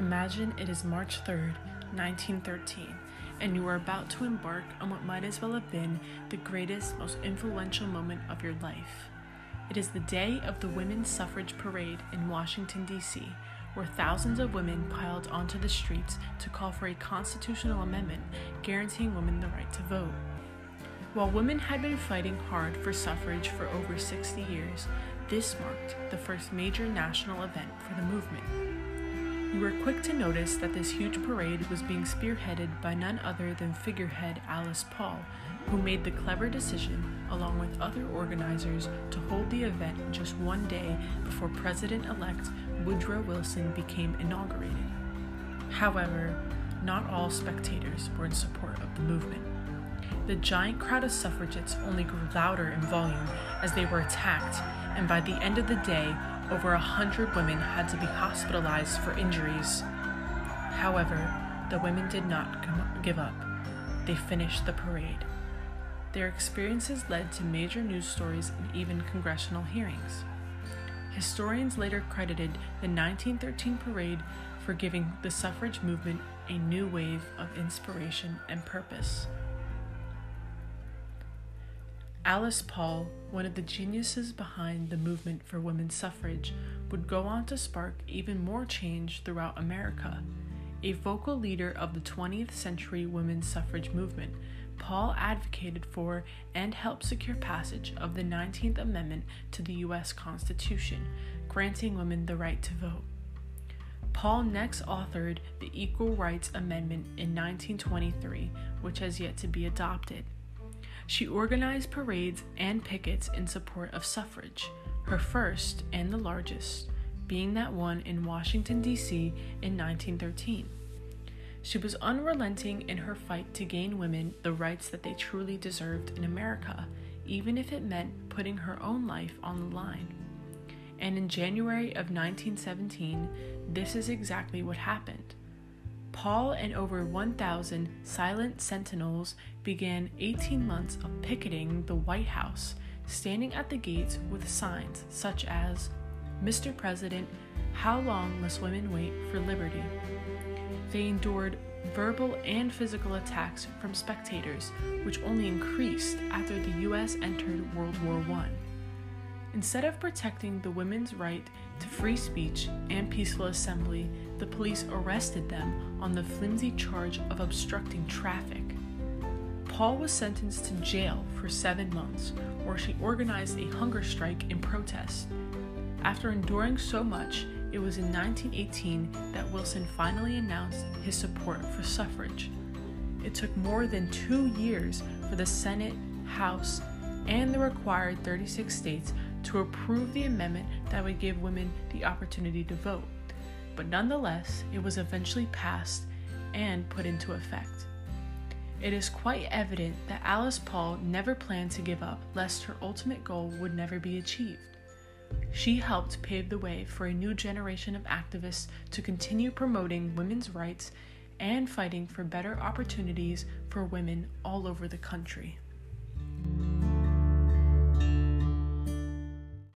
Imagine it is March 3rd, 1913, and you are about to embark on what might as well have been the greatest, most influential moment of your life. It is the day of the Women's Suffrage Parade in Washington, D.C., where thousands of women piled onto the streets to call for a constitutional amendment guaranteeing women the right to vote. While women had been fighting hard for suffrage for over 60 years, this marked the first major national event for the movement. You were quick to notice that this huge parade was being spearheaded by none other than figurehead Alice Paul, who made the clever decision, along with other organizers, to hold the event just one day before President elect Woodrow Wilson became inaugurated. However, not all spectators were in support of the movement. The giant crowd of suffragettes only grew louder in volume as they were attacked, and by the end of the day, over a hundred women had to be hospitalized for injuries. However, the women did not give up. They finished the parade. Their experiences led to major news stories and even congressional hearings. Historians later credited the 1913 parade for giving the suffrage movement a new wave of inspiration and purpose. Alice Paul, one of the geniuses behind the movement for women's suffrage, would go on to spark even more change throughout America. A vocal leader of the 20th century women's suffrage movement, Paul advocated for and helped secure passage of the 19th Amendment to the U.S. Constitution, granting women the right to vote. Paul next authored the Equal Rights Amendment in 1923, which has yet to be adopted. She organized parades and pickets in support of suffrage, her first and the largest being that one in Washington, D.C. in 1913. She was unrelenting in her fight to gain women the rights that they truly deserved in America, even if it meant putting her own life on the line. And in January of 1917, this is exactly what happened. Paul and over 1,000 silent sentinels began 18 months of picketing the White House, standing at the gates with signs such as, Mr. President, how long must women wait for liberty? They endured verbal and physical attacks from spectators, which only increased after the U.S. entered World War I. Instead of protecting the women's right to free speech and peaceful assembly, the police arrested them on the flimsy charge of obstructing traffic. Paul was sentenced to jail for seven months, where she organized a hunger strike in protest. After enduring so much, it was in 1918 that Wilson finally announced his support for suffrage. It took more than two years for the Senate, House, and the required 36 states to approve the amendment that would give women the opportunity to vote but nonetheless, it was eventually passed and put into effect. It is quite evident that Alice Paul never planned to give up, lest her ultimate goal would never be achieved. She helped pave the way for a new generation of activists to continue promoting women's rights and fighting for better opportunities for women all over the country.